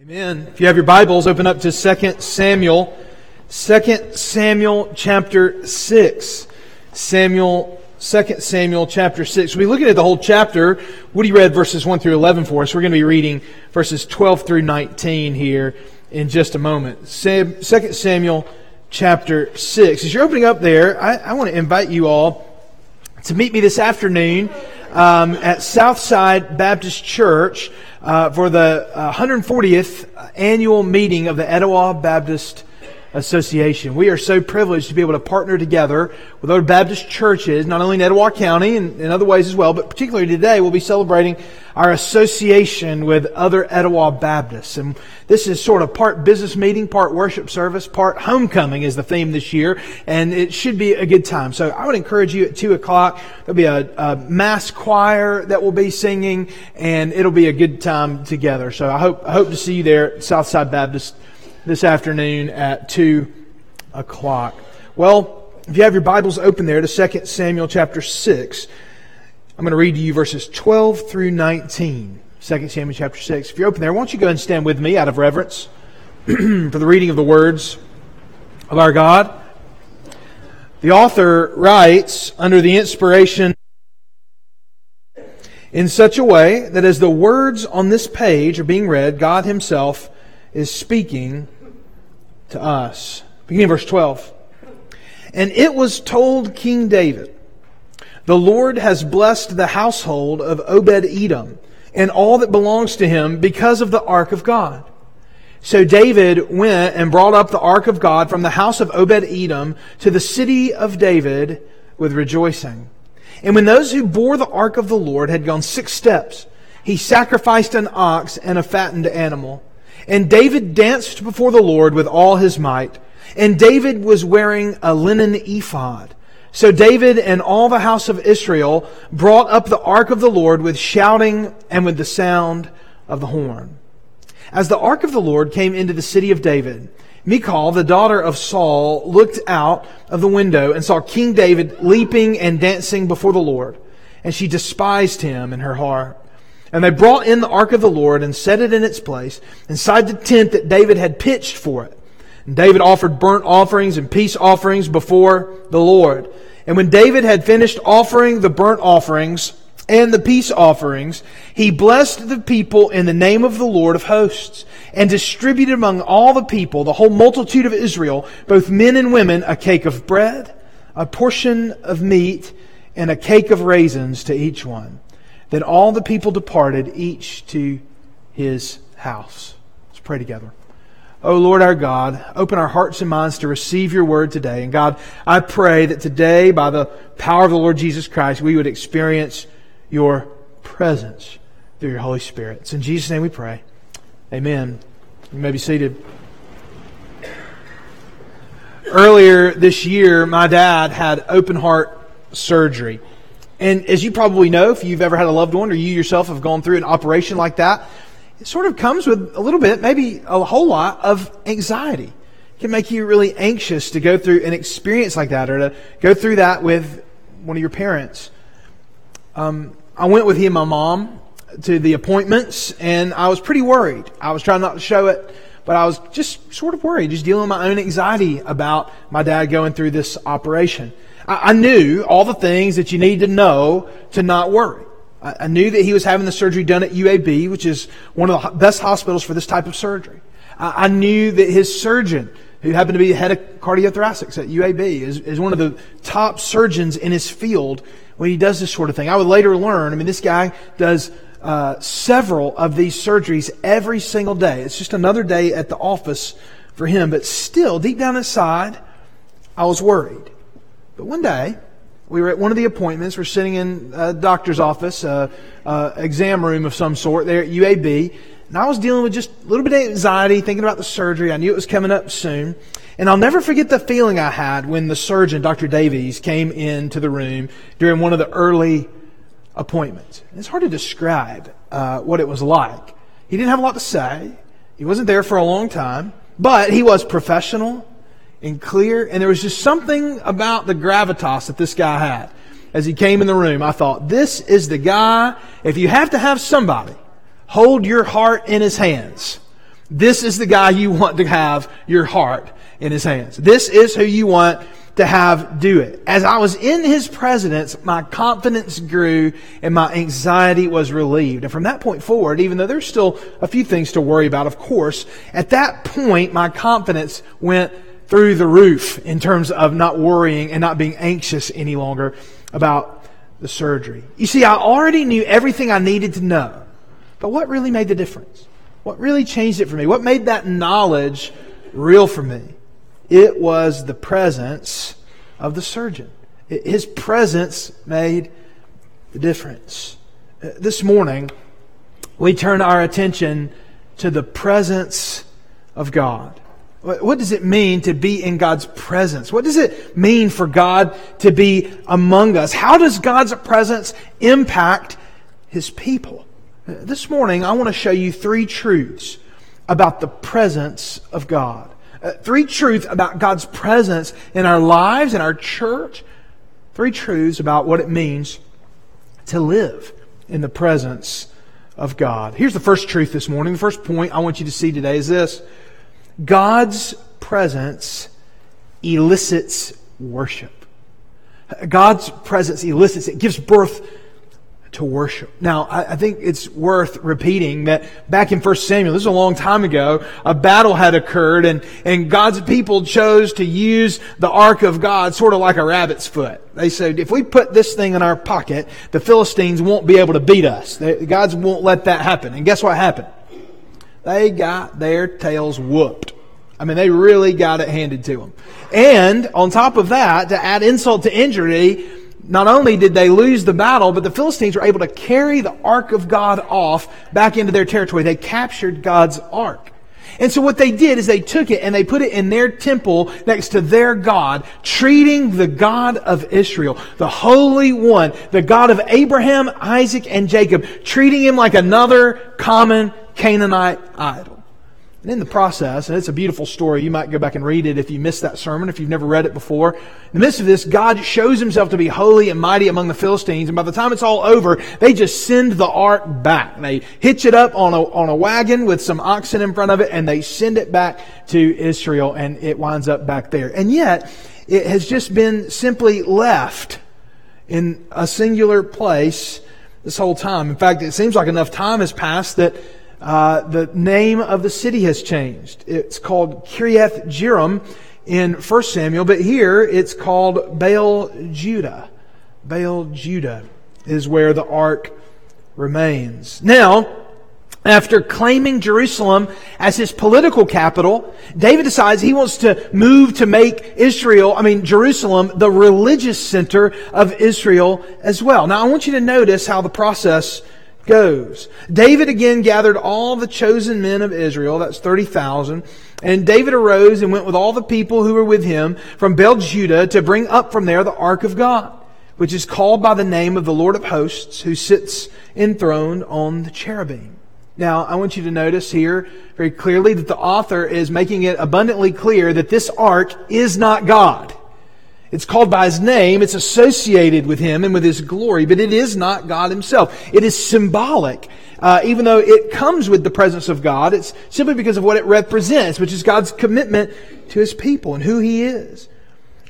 Amen. If you have your Bibles, open up to 2 Samuel. 2 Samuel chapter 6. Samuel, 2 Samuel chapter 6. We'll be looking at the whole chapter. Woody read verses 1 through 11 for us. We're going to be reading verses 12 through 19 here in just a moment. 2 Samuel chapter 6. As you're opening up there, I, I want to invite you all to meet me this afternoon um, at Southside Baptist Church uh, for the 140th annual meeting of the Etowah Baptist Association. We are so privileged to be able to partner together with other Baptist churches, not only in Etowah County and in other ways as well, but particularly today we'll be celebrating our association with other Etowah Baptists. And this is sort of part business meeting, part worship service, part homecoming is the theme this year, and it should be a good time. So I would encourage you at 2 o'clock, there'll be a, a mass choir that will be singing, and it'll be a good time together. So I hope, I hope to see you there Southside Baptist this afternoon at 2 o'clock. Well, if you have your Bibles open there to 2 Samuel chapter 6, I'm going to read to you verses 12 through 19. 2 Samuel chapter 6. If you're open there, why don't you go and stand with me out of reverence for the reading of the words of our God. The author writes under the inspiration in such a way that as the words on this page are being read, God Himself is speaking to us. Beginning verse 12. And it was told King David, The Lord has blessed the household of Obed Edom and all that belongs to him because of the ark of God. So David went and brought up the ark of God from the house of Obed Edom to the city of David with rejoicing. And when those who bore the ark of the Lord had gone six steps, he sacrificed an ox and a fattened animal. And David danced before the Lord with all his might. And David was wearing a linen ephod. So David and all the house of Israel brought up the ark of the Lord with shouting and with the sound of the horn. As the ark of the Lord came into the city of David, Michal, the daughter of Saul, looked out of the window and saw King David leaping and dancing before the Lord. And she despised him in her heart. And they brought in the ark of the Lord and set it in its place inside the tent that David had pitched for it. And David offered burnt offerings and peace offerings before the Lord. And when David had finished offering the burnt offerings and the peace offerings, he blessed the people in the name of the Lord of hosts and distributed among all the people, the whole multitude of Israel, both men and women, a cake of bread, a portion of meat, and a cake of raisins to each one. Then all the people departed, each to his house. Let's pray together. Oh Lord our God, open our hearts and minds to receive your word today. And God, I pray that today, by the power of the Lord Jesus Christ, we would experience your presence through your Holy Spirit. It's in Jesus' name we pray. Amen. You may be seated. Earlier this year, my dad had open heart surgery. And as you probably know, if you've ever had a loved one or you yourself have gone through an operation like that, it sort of comes with a little bit, maybe a whole lot of anxiety. It can make you really anxious to go through an experience like that or to go through that with one of your parents. Um, I went with he and my mom to the appointments and I was pretty worried. I was trying not to show it, but I was just sort of worried, just dealing with my own anxiety about my dad going through this operation. I knew all the things that you need to know to not worry. I knew that he was having the surgery done at UAB, which is one of the best hospitals for this type of surgery. I knew that his surgeon, who happened to be the head of cardiothoracics at UAB, is, is one of the top surgeons in his field when he does this sort of thing. I would later learn, I mean, this guy does uh, several of these surgeries every single day. It's just another day at the office for him. But still, deep down inside, I was worried. But one day, we were at one of the appointments. We're sitting in a doctor's office, a, exam room of some sort there at UAB. And I was dealing with just a little bit of anxiety, thinking about the surgery. I knew it was coming up soon. And I'll never forget the feeling I had when the surgeon, Dr. Davies, came into the room during one of the early appointments. It's hard to describe uh, what it was like. He didn't have a lot to say. He wasn't there for a long time, but he was professional and clear. And there was just something about the gravitas that this guy had. As he came in the room, I thought, this is the guy, if you have to have somebody hold your heart in his hands, This is the guy you want to have your heart in his hands. This is who you want to have do it. As I was in his presence, my confidence grew and my anxiety was relieved. And from that point forward, even though there's still a few things to worry about, of course, at that point, my confidence went through the roof in terms of not worrying and not being anxious any longer about the surgery. You see, I already knew everything I needed to know. But what really made the difference? What really changed it for me? What made that knowledge real for me? It was the presence of the surgeon. His presence made the difference. Uh, this morning, we turn our attention to the presence of God. What does it mean to be in God's presence? What does it mean for God to be among us? How does God's presence impact His people? This morning, I want to show you three truths about the presence of God uh, three truths about God's presence in our lives, in our church. Three truths about what it means to live in the presence of God. Here's the first truth this morning. The first point I want you to see today is this God's presence elicits worship. God's presence elicits, it gives birth to worship. Now, I, think it's worth repeating that back in 1 Samuel, this is a long time ago, a battle had occurred and, and God's people chose to use the ark of God sort of like a rabbit's foot. They said, if we put this thing in our pocket, the Philistines won't be able to beat us. They, God's won't let that happen. And guess what happened? They got their tails whooped. I mean, they really got it handed to them. And on top of that, to add insult to injury, not only did they lose the battle, but the Philistines were able to carry the ark of God off back into their territory. They captured God's ark. And so what they did is they took it and they put it in their temple next to their God, treating the God of Israel, the Holy One, the God of Abraham, Isaac, and Jacob, treating him like another common Canaanite idol. And in the process, and it's a beautiful story, you might go back and read it if you missed that sermon, if you've never read it before. In the midst of this, God shows himself to be holy and mighty among the Philistines, and by the time it's all over, they just send the ark back. They hitch it up on a, on a wagon with some oxen in front of it, and they send it back to Israel, and it winds up back there. And yet, it has just been simply left in a singular place this whole time. In fact, it seems like enough time has passed that uh, the name of the city has changed. It's called Kiriath Jearim in 1 Samuel, but here it's called Baal Judah. Baal Judah is where the ark remains. Now, after claiming Jerusalem as his political capital, David decides he wants to move to make Israel, I mean Jerusalem, the religious center of Israel as well. Now I want you to notice how the process goes. David again gathered all the chosen men of Israel, that's 30,000, and David arose and went with all the people who were with him from Baal Judah to bring up from there the ark of God, which is called by the name of the Lord of hosts, who sits enthroned on the cherubim. Now, I want you to notice here very clearly that the author is making it abundantly clear that this ark is not God. It's called by his name. It's associated with him and with his glory, but it is not God himself. It is symbolic. Uh, even though it comes with the presence of God, it's simply because of what it represents, which is God's commitment to his people and who he is.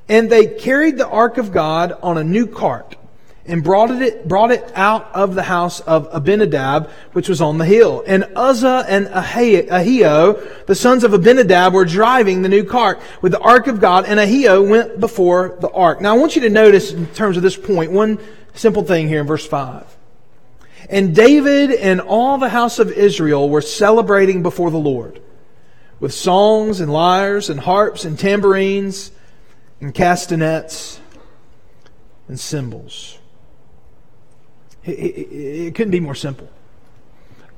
And they carried the ark of God on a new cart and brought it, brought it out of the house of Abinadab, which was on the hill. And Uzzah and Ahio, the sons of Abinadab, were driving the new cart with the ark of God, and Ahio went before the ark. Now I want you to notice in terms of this point, one simple thing here in verse 5. And David and all the house of Israel were celebrating before the Lord with songs and lyres and harps and tambourines and castanets and cymbals. It, couldn't be more simple.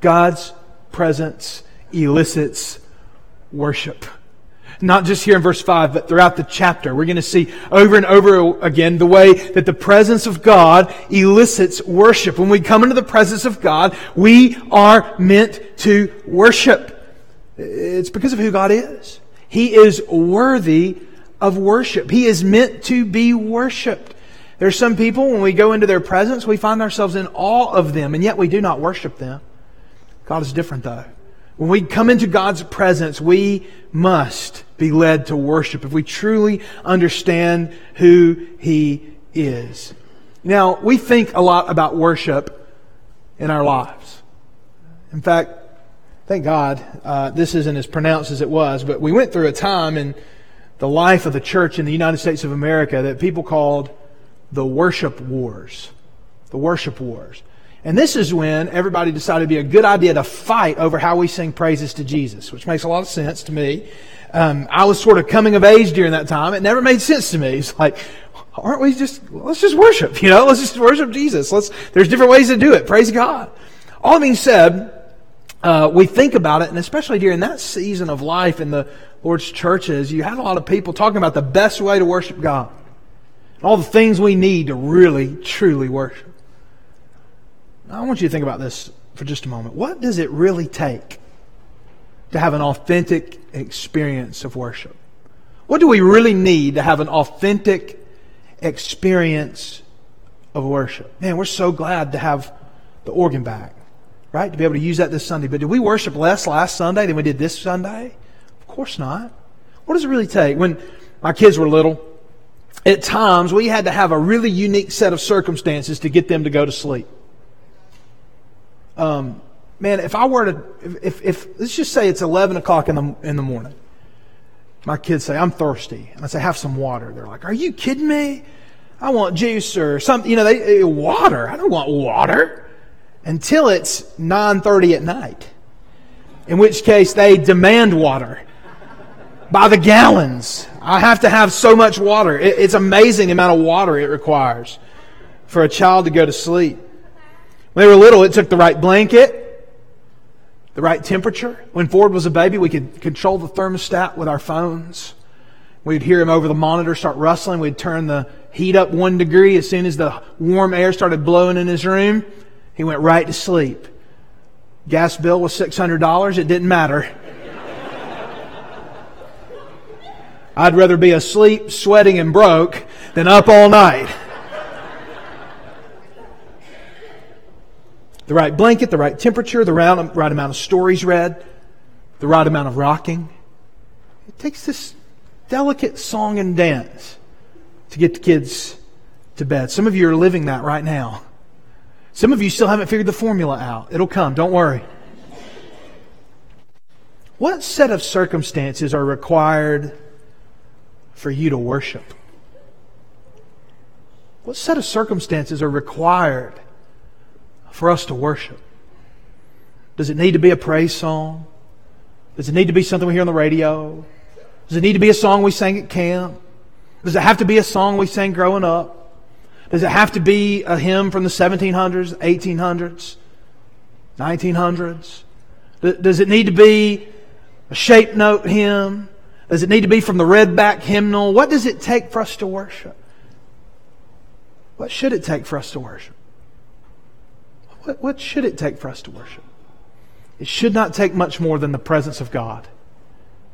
God's presence elicits worship. Not just here in verse 5, but throughout the chapter. We're going to see over and over again the way that the presence of God elicits worship. When we come into the presence of God, we are meant to worship. It's because of who God is. He is worthy of worship. He is meant to be worshiped. There's some people, when we go into their presence, we find ourselves in awe of them, and yet we do not worship them. God is different, though. When we come into God's presence, we must be led to worship if we truly understand who He is. Now, we think a lot about worship in our lives. In fact, thank God uh, this isn't as pronounced as it was, but we went through a time in the life of the church in the United States of America that people called the worship wars. The worship wars. And this is when everybody decided it'd be a good idea to fight over how we sing praises to Jesus, which makes a lot of sense to me. Um, I was sort of coming of age during that time. It never made sense to me. It's like, aren't we just, let's just worship, you know, let's just worship Jesus. Let's, there's different ways to do it. Praise God. All that being said, uh, we think about it, and especially during that season of life in the Lord's churches, you had a lot of people talking about the best way to worship God. All the things we need to really, truly worship. I want you to think about this for just a moment. What does it really take to have an authentic experience of worship? What do we really need to have an authentic experience of worship? Man, we're so glad to have the organ back, right? To be able to use that this Sunday. But did we worship less last Sunday than we did this Sunday? Of course not. What does it really take? When my kids were little, at times we had to have a really unique set of circumstances to get them to go to sleep. Um, man, if I were to, if, if, let's just say it's 11 o'clock in the, in the morning. My kids say, I'm thirsty. And I say, have some water. They're like, are you kidding me? I want juice or something. You know, they, eh, water. I don't want water until it's 9.30 at night. In which case they demand water by the gallons. I have to have so much water. It, it's amazing the amount of water it requires for a child to go to sleep. When they were little, it took the right blanket, the right temperature. When Ford was a baby, we could control the thermostat with our phones. We'd hear him over the monitor start rustling. We'd turn the heat up one degree. As soon as the warm air started blowing in his room, he went right to sleep. Gas bill was $600. It didn't matter. I'd rather be asleep, sweating, and broke than up all night. The right blanket, the right temperature, the right, amount of stories read, the right amount of rocking. It takes this delicate song and dance to get the kids to bed. Some of you are living that right now. Some of you still haven't figured the formula out. It'll come, don't worry. What set of circumstances are required for you to worship? What set of circumstances are required for us to worship? Does it need to be a praise song? Does it need to be something we hear on the radio? Does it need to be a song we sang at camp? Does it have to be a song we sang growing up? Does it have to be a hymn from the 1700s, 1800s, 1900s? Does it need to be a shape note hymn? Does it need to be from the red back hymnal? What does it take for us to worship? What should it take for us to worship? What, what should it take for us to worship? It should not take much more than the presence of God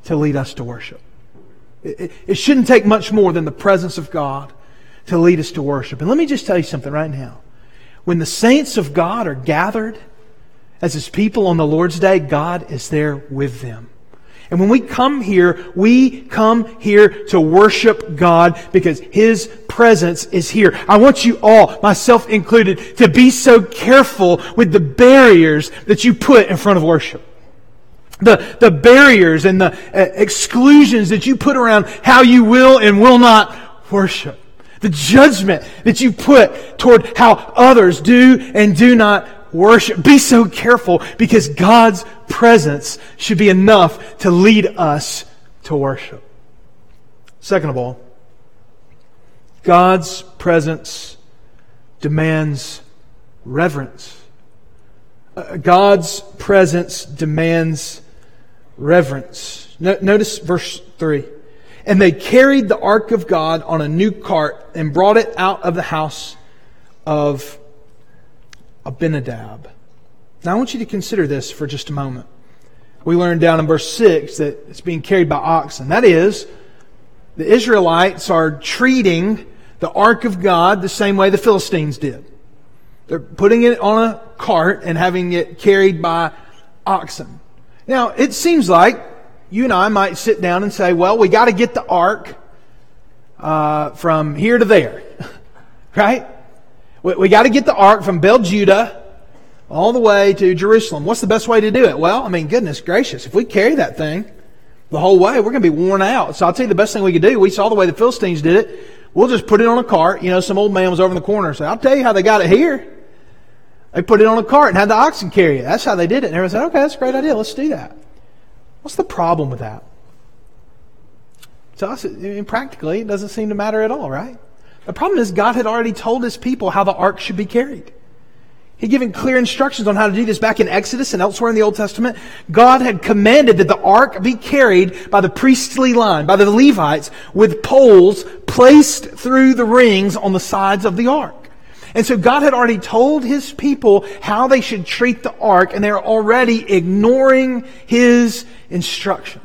to lead us to worship. It, it, it shouldn't take much more than the presence of God to lead us to worship. And let me just tell you something right now. When the saints of God are gathered as His people on the Lord's day, God is there with them. And when we come here, we come here to worship God because His presence is here. I want you all, myself included, to be so careful with the barriers that you put in front of worship. The, the barriers and the uh, exclusions that you put around how you will and will not worship. The judgment that you put toward how others do and do not worship. Be so careful because God's presence should be enough to lead us to worship. Second of all, God's presence demands reverence. Uh, God's presence demands reverence. No, notice verse 3. And they carried the ark of God on a new cart and brought it out of the house of Abinadab. Now I want you to consider this for just a moment. We learned down in verse 6 that it's being carried by oxen. That is, the Israelites are treating the ark of God the same way the Philistines did. They're putting it on a cart and having it carried by oxen. Now, it seems like you and I might sit down and say, well, we got to get the ark uh, from here to there, right? We, we got to get the ark from Baal Judah all the way to Jerusalem. What's the best way to do it? Well, I mean, goodness gracious, if we carry that thing the whole way, we're going to be worn out. So I'll tell you the best thing we could do. We saw the way the Philistines did it. We'll just put it on a cart. You know, some old man was over in the corner and said, I'll tell you how they got it here. They put it on a cart and had the oxen carry it. That's how they did it. And everyone said, okay, that's a great idea. Let's do that. What's the problem with that? To us, I practically, it doesn't seem to matter at all, right? The problem is God had already told his people how the ark should be carried. He'd given clear instructions on how to do this back in Exodus and elsewhere in the Old Testament. God had commanded that the ark be carried by the priestly line, by the Levites, with poles placed through the rings on the sides of the ark. And so God had already told his people how they should treat the ark, and they're already ignoring his instructions.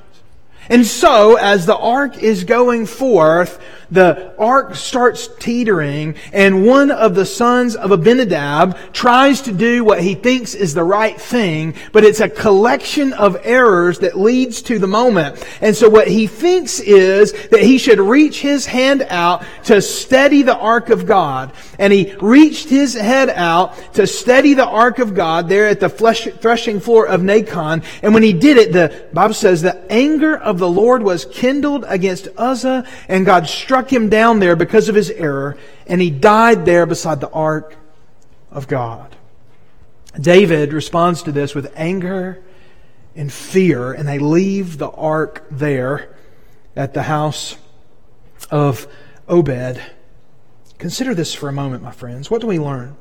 And so, as the ark is going forth, the ark starts teetering, and one of the sons of Abinadab tries to do what he thinks is the right thing, but it's a collection of errors that leads to the moment. And so what he thinks is that he should reach his hand out to steady the ark of God. And he reached his head out to steady the ark of God there at the threshing floor of Nacon. And when he did it, the Bible says the anger of the Lord was kindled against Uzzah, and God struck him down there because of his error, and he died there beside the ark of God. David responds to this with anger and fear, and they leave the ark there at the house of Obed. Consider this for a moment, my friends. What do we learn?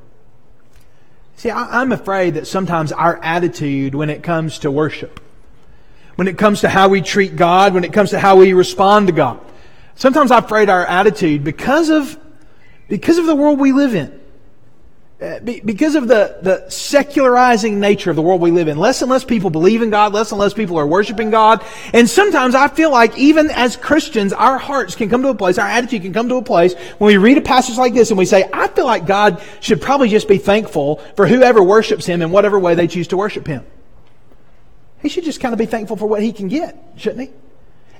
See, I'm afraid that sometimes our attitude when it comes to worship, when it comes to how we treat God, when it comes to how we respond to God, Sometimes I'm afraid our attitude, because of, because of the world we live in, uh, because of the, the secularizing nature of the world we live in, less and less people believe in God, less and less people are worshiping God. And sometimes I feel like even as Christians, our hearts can come to a place, our attitude can come to a place when we read a passage like this and we say, I feel like God should probably just be thankful for whoever worships Him in whatever way they choose to worship Him. He should just kind of be thankful for what He can get, shouldn't He?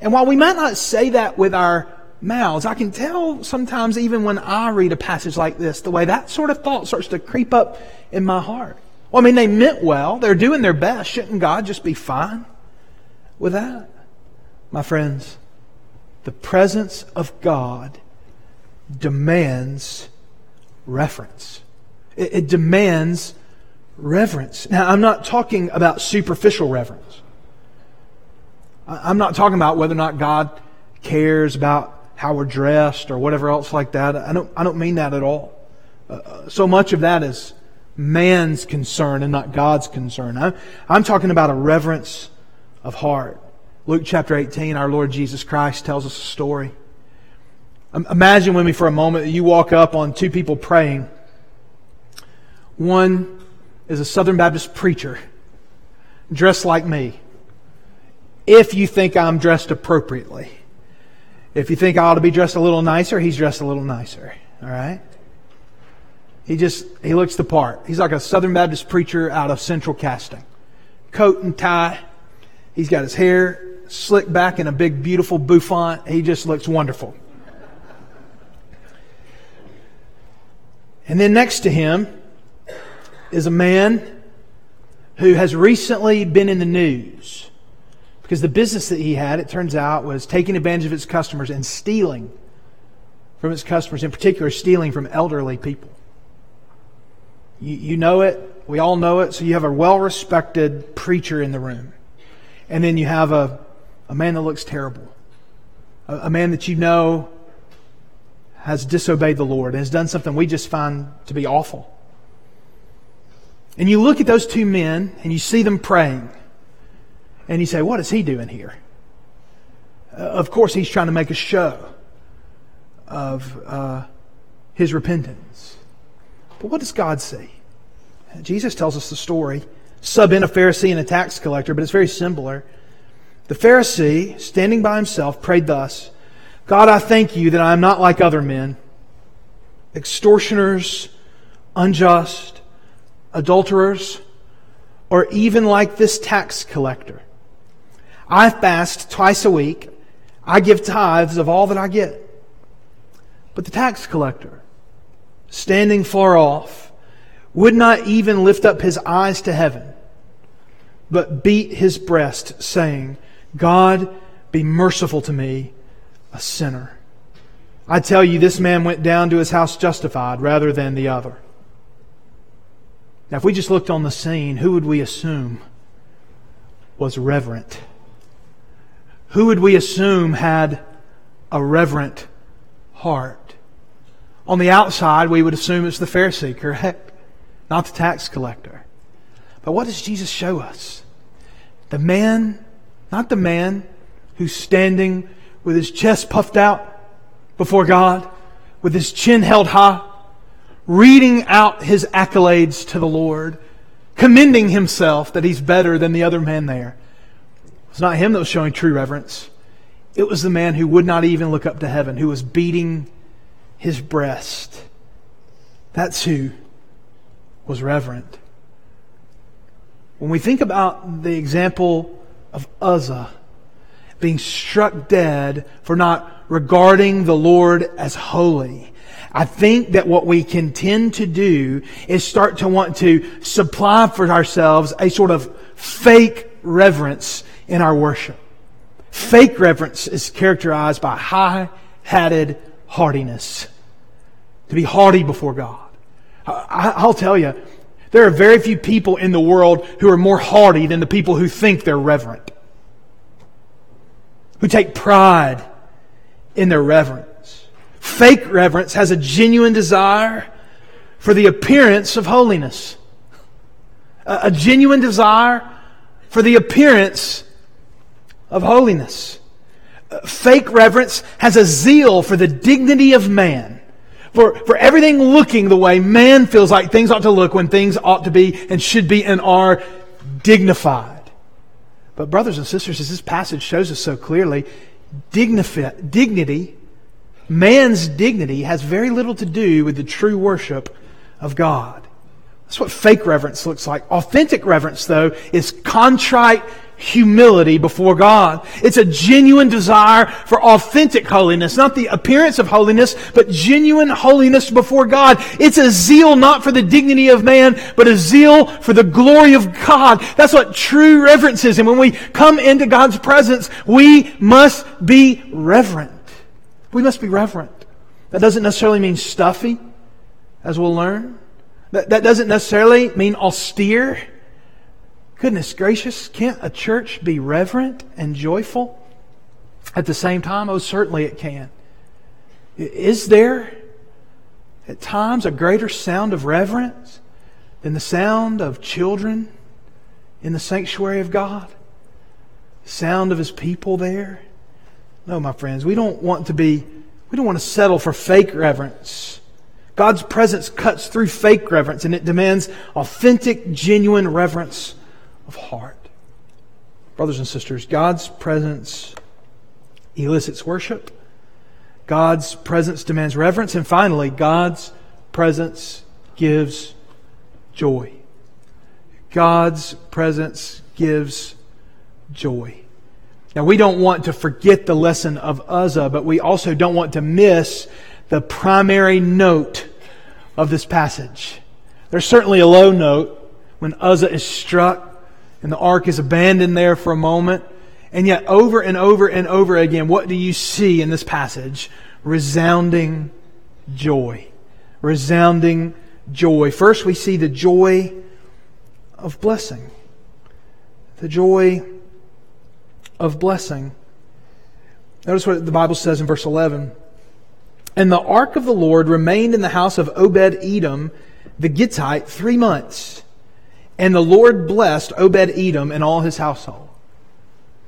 And while we might not say that with our mouths, I can tell sometimes even when I read a passage like this, the way that sort of thought starts to creep up in my heart. Well, I mean, they meant well. They're doing their best. Shouldn't God just be fine with that? My friends, the presence of God demands reference. It, it demands reverence. Now, I'm not talking about superficial reverence. I'm not talking about whether or not God cares about how we're dressed or whatever else like that. I don't, I don't mean that at all. Uh, uh, so much of that is man's concern and not God's concern. I'm, I'm talking about a reverence of heart. Luke chapter 18, our Lord Jesus Christ tells us a story. Imagine with me for a moment that you walk up on two people praying. One is a Southern Baptist preacher dressed like me if you think I'm dressed appropriately. If you think I ought to be dressed a little nicer, he's dressed a little nicer. All right? He just, he looks the part. He's like a Southern Baptist preacher out of central casting. Coat and tie. He's got his hair slicked back in a big, beautiful bouffant. He just looks wonderful. And then next to him is a man who has recently been in the news because the business that he had, it turns out, was taking advantage of its customers and stealing from its customers, in particular, stealing from elderly people. You, you know it. We all know it. So you have a well respected preacher in the room. And then you have a, a man that looks terrible. A, a man that you know has disobeyed the Lord and has done something we just find to be awful. And you look at those two men and you see them praying. And you say, what is he doing here? Uh, of course, he's trying to make a show of uh, his repentance. But what does God see? Jesus tells us the story. Sub in a Pharisee and a tax collector, but it's very similar. The Pharisee, standing by himself, prayed thus God, I thank you that I am not like other men, extortioners, unjust, adulterers, or even like this tax collector. I fast twice a week. I give tithes of all that I get. But the tax collector, standing far off, would not even lift up his eyes to heaven, but beat his breast, saying, God, be merciful to me, a sinner. I tell you, this man went down to his house justified rather than the other. Now, if we just looked on the scene, who would we assume was reverent? Who would we assume had a reverent heart? On the outside, we would assume it's the Pharisee, correct? Not the tax collector. But what does Jesus show us? The man, not the man who's standing with his chest puffed out before God, with his chin held high, reading out his accolades to the Lord, commending himself that he's better than the other man there. It's not him that was showing true reverence. It was the man who would not even look up to heaven, who was beating his breast. That's who was reverent. When we think about the example of Uzzah being struck dead for not regarding the Lord as holy, I think that what we can tend to do is start to want to supply for ourselves a sort of fake reverence in our worship. Fake reverence is characterized by high-hatted haughtiness. To be haughty before God. I'll tell you, there are very few people in the world who are more haughty than the people who think they're reverent. Who take pride in their reverence. Fake reverence has a genuine desire for the appearance of holiness. A, genuine desire for the appearance of holiness. Fake reverence has a zeal for the dignity of man. For, for everything looking the way man feels like things ought to look when things ought to be and should be and are dignified. But brothers and sisters, as this passage shows us so clearly, dignifi- dignity man's dignity has very little to do with the true worship of God. That's what fake reverence looks like. Authentic reverence, though, is contrite humility before God. It's a genuine desire for authentic holiness, not the appearance of holiness, but genuine holiness before God. It's a zeal not for the dignity of man, but a zeal for the glory of God. That's what true reverence is. And when we come into God's presence, we must be reverent. We must be reverent. That doesn't necessarily mean stuffy, as we'll learn. That, that doesn't necessarily mean austere. Goodness gracious, can't a church be reverent and joyful at the same time? Oh, certainly it can. Is there at times a greater sound of reverence than the sound of children in the sanctuary of God? The sound of His people there? No, my friends, we don't want to be, we don't want to settle for fake reverence. God's presence cuts through fake reverence and it demands authentic, genuine reverence of heart. Brothers and sisters, God's presence elicits worship. God's presence demands reverence. And finally, God's presence gives joy. God's presence gives joy. Now, we don't want to forget the lesson of Uzzah, but we also don't want to miss the primary note of this passage. There's certainly a low note when Uzzah is struck and the ark is abandoned there for a moment. And yet, over and over and over again, what do you see in this passage? Resounding joy. Resounding joy. First, we see the joy of blessing. The joy of blessing. Notice what the Bible says in verse 11. And the ark of the Lord remained in the house of Obed Edom, the Gittite, three months. And the Lord blessed Obed Edom and all his household.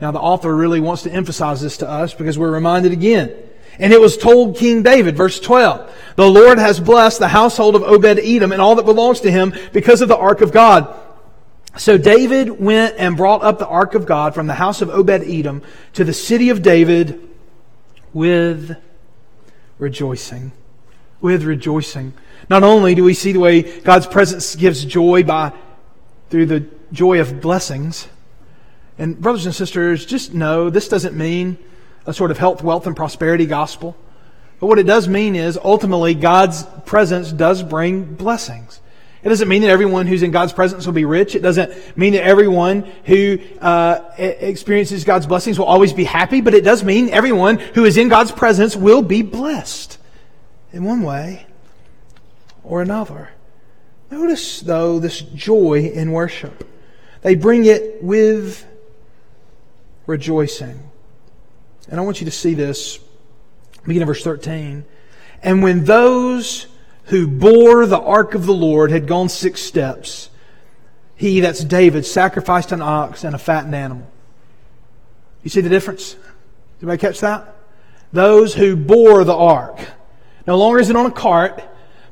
Now, the author really wants to emphasize this to us because we're reminded again. And it was told King David, verse 12, the Lord has blessed the household of Obed Edom and all that belongs to him because of the ark of God. So David went and brought up the ark of God from the house of Obed Edom to the city of David with rejoicing. With rejoicing. Not only do we see the way God's presence gives joy by through the joy of blessings, And brothers and sisters, just know this doesn't mean a sort of health, wealth, and prosperity gospel. But what it does mean is ultimately God's presence does bring blessings. It doesn't mean that everyone who's in God's presence will be rich. It doesn't mean that everyone who uh, experiences God's blessings will always be happy, but it does mean everyone who is in God's presence will be blessed in one way or another. Notice, though, this joy in worship. They bring it with rejoicing. And I want you to see this, beginning of verse 13. And when those who bore the ark of the Lord had gone six steps, he, that's David, sacrificed an ox and a fattened animal. You see the difference? Did anybody catch that? Those who bore the ark. No longer is it on a cart.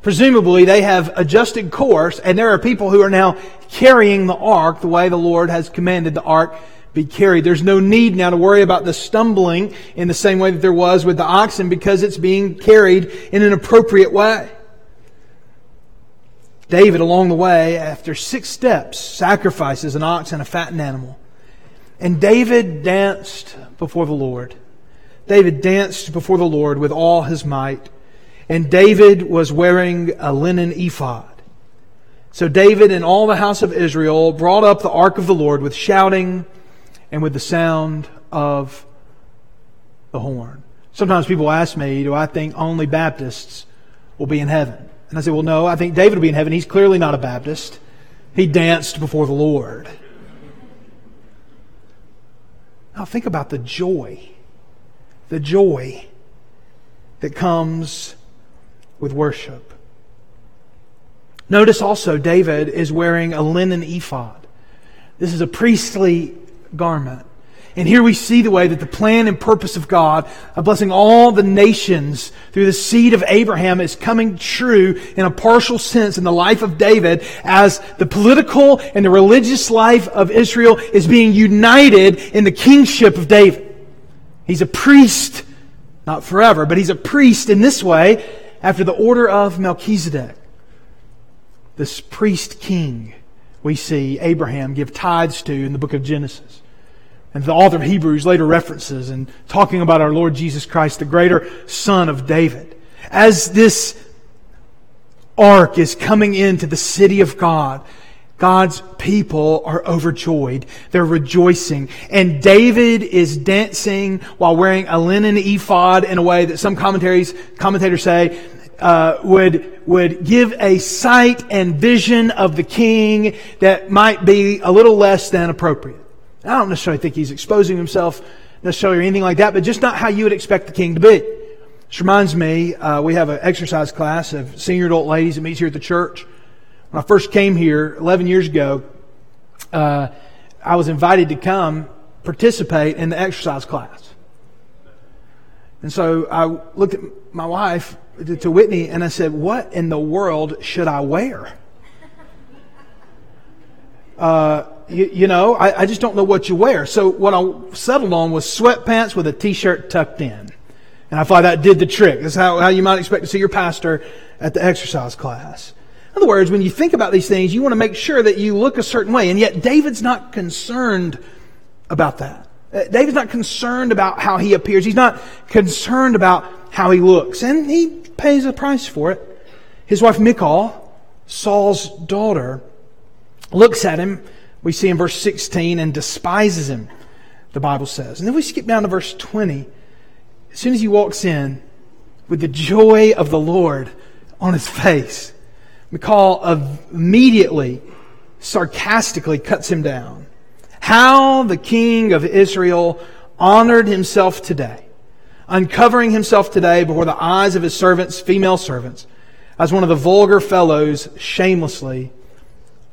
Presumably they have adjusted course and there are people who are now carrying the ark the way the Lord has commanded the ark be carried. There's no need now to worry about the stumbling in the same way that there was with the oxen because it's being carried in an appropriate way. David, along the way, after six steps, sacrifices an ox and a fattened animal. And David danced before the Lord. David danced before the Lord with all his might. And David was wearing a linen ephod. So David and all the house of Israel brought up the ark of the Lord with shouting and with the sound of the horn. Sometimes people ask me, do I think only Baptists will be in heaven? And I said, well, no, I think David will be in heaven. He's clearly not a Baptist. He danced before the Lord. Now think about the joy, the joy that comes with worship. Notice also David is wearing a linen ephod. This is a priestly garment. And here we see the way that the plan and purpose of God of blessing all the nations through the seed of Abraham is coming true in a partial sense in the life of David as the political and the religious life of Israel is being united in the kingship of David. He's a priest, not forever, but he's a priest in this way after the order of Melchizedek. This priest king we see Abraham give tithes to in the book of Genesis. And the author of Hebrews later references and talking about our Lord Jesus Christ, the greater son of David. As this ark is coming into the city of God, God's people are overjoyed. They're rejoicing. And David is dancing while wearing a linen ephod in a way that some commentaries, commentators say, uh, would, would give a sight and vision of the king that might be a little less than appropriate. I don't necessarily think he's exposing himself necessarily or anything like that, but just not how you would expect the king to be. This reminds me, uh, we have an exercise class of senior adult ladies that meets here at the church. When I first came here 11 years ago, uh, I was invited to come participate in the exercise class. And so I looked at my wife, to Whitney, and I said, What in the world should I wear? Uh, you, you, know, I, I, just don't know what you wear. So what I settled on was sweatpants with a t-shirt tucked in. And I thought that did the trick. That's how, how you might expect to see your pastor at the exercise class. In other words, when you think about these things, you want to make sure that you look a certain way. And yet David's not concerned about that. Uh, David's not concerned about how he appears. He's not concerned about how he looks. And he pays a price for it. His wife Michal, Saul's daughter, looks at him, we see in verse 16, and despises him, the Bible says. And then we skip down to verse 20. As soon as he walks in, with the joy of the Lord on his face, Michal immediately, sarcastically cuts him down. How the king of Israel honored himself today, uncovering himself today before the eyes of his servants, female servants, as one of the vulgar fellows shamelessly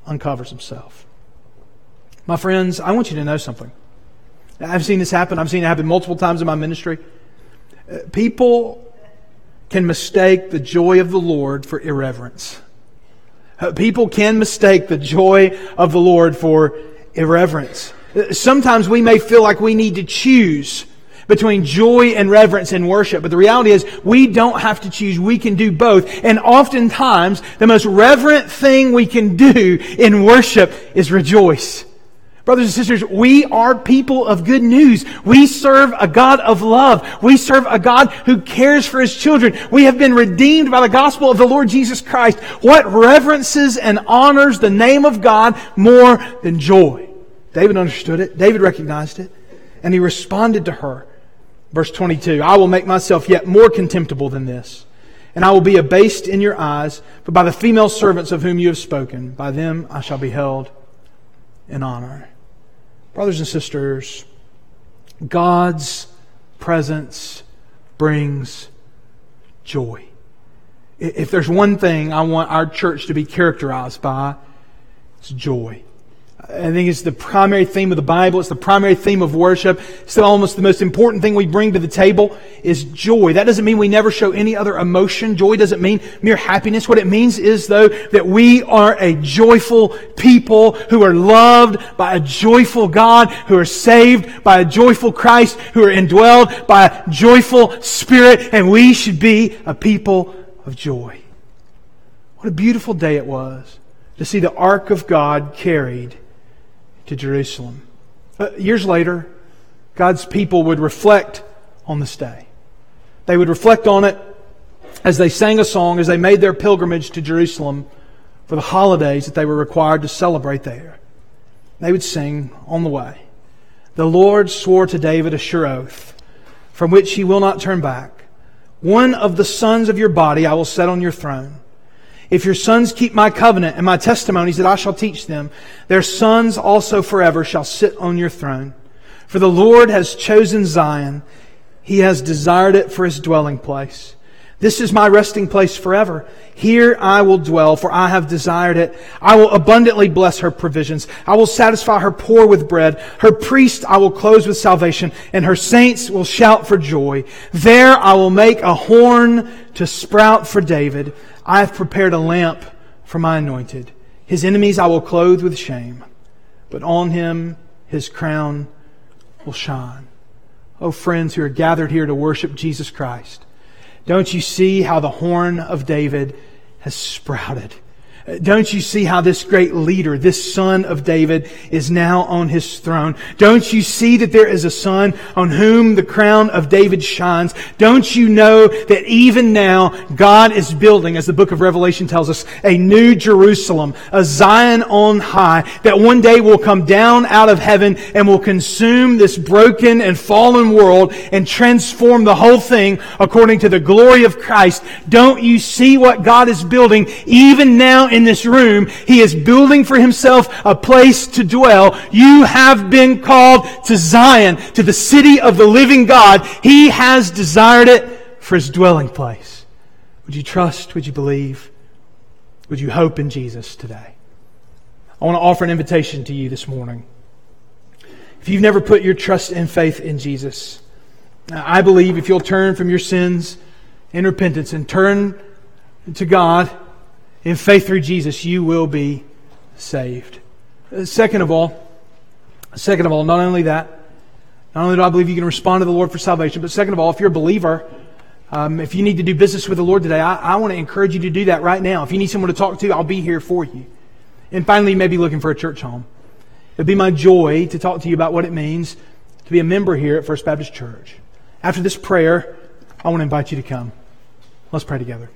uncovers himself. My friends, I want you to know something. I've seen this happen. I've seen it happen multiple times in my ministry. Uh, people can mistake the joy of the Lord for irreverence. Uh, people can mistake the joy of the Lord for irreverence. Uh, sometimes we may feel like we need to choose between joy and reverence and worship. But the reality is we don't have to choose. We can do both. And oftentimes the most reverent thing we can do in worship is rejoice. Brothers and sisters, we are people of good news. We serve a God of love. We serve a God who cares for his children. We have been redeemed by the gospel of the Lord Jesus Christ. What reverences and honors the name of God more than joy? David understood it. David recognized it. And he responded to her. Verse 22 I will make myself yet more contemptible than this, and I will be abased in your eyes, but by the female servants of whom you have spoken, by them I shall be held in honor. Brothers and sisters, God's presence brings joy. If there's one thing I want our church to be characterized by, it's joy. I think it's the primary theme of the Bible. It's the primary theme of worship. It's almost the most important thing we bring to the table is joy. That doesn't mean we never show any other emotion. Joy doesn't mean mere happiness. What it means is, though, that we are a joyful people who are loved by a joyful God, who are saved by a joyful Christ, who are indwelled by a joyful Spirit, and we should be a people of joy. What a beautiful day it was to see the ark of God carried to Jerusalem. Uh, years later, God's people would reflect on this day. They would reflect on it as they sang a song, as they made their pilgrimage to Jerusalem for the holidays that they were required to celebrate there. They would sing on the way. The Lord swore to David a sure oath, from which he will not turn back. One of the sons of your body I will set on your throne. If your sons keep my covenant and my testimonies that I shall teach them, their sons also forever shall sit on your throne. For the Lord has chosen Zion. He has desired it for his dwelling place. This is my resting place forever. Here I will dwell, for I have desired it. I will abundantly bless her provisions. I will satisfy her poor with bread. Her priests I will close with salvation, and her saints will shout for joy. There I will make a horn to sprout for David. I have prepared a lamp for my anointed. His enemies I will clothe with shame, but on him his crown will shine. Oh, friends who are gathered here to worship Jesus Christ, don't you see how the horn of David has sprouted? Don't you see how this great leader, this son of David, is now on his throne? Don't you see that there is a son on whom the crown of David shines? Don't you know that even now God is building, as the book of Revelation tells us, a new Jerusalem, a Zion on high, that one day will come down out of heaven and will consume this broken and fallen world and transform the whole thing according to the glory of Christ? Don't you see what God is building even now in this room. He is building for himself a place to dwell. You have been called to Zion, to the city of the living God. He has desired it for his dwelling place. Would you trust? Would you believe? Would you hope in Jesus today? I want to offer an invitation to you this morning. If you've never put your trust and faith in Jesus, I believe if you'll turn from your sins in repentance and turn to God, in faith through Jesus, you will be saved. Second of all, second of all, not only that, not only do I believe you can respond to the Lord for salvation, but second of all, if you're a believer, um, if you need to do business with the Lord today, I, I want to encourage you to do that right now. If you need someone to talk to, I'll be here for you. And finally, you may be looking for a church home. It'd be my joy to talk to you about what it means to be a member here at First Baptist Church. After this prayer, I want to invite you to come. Let's pray together.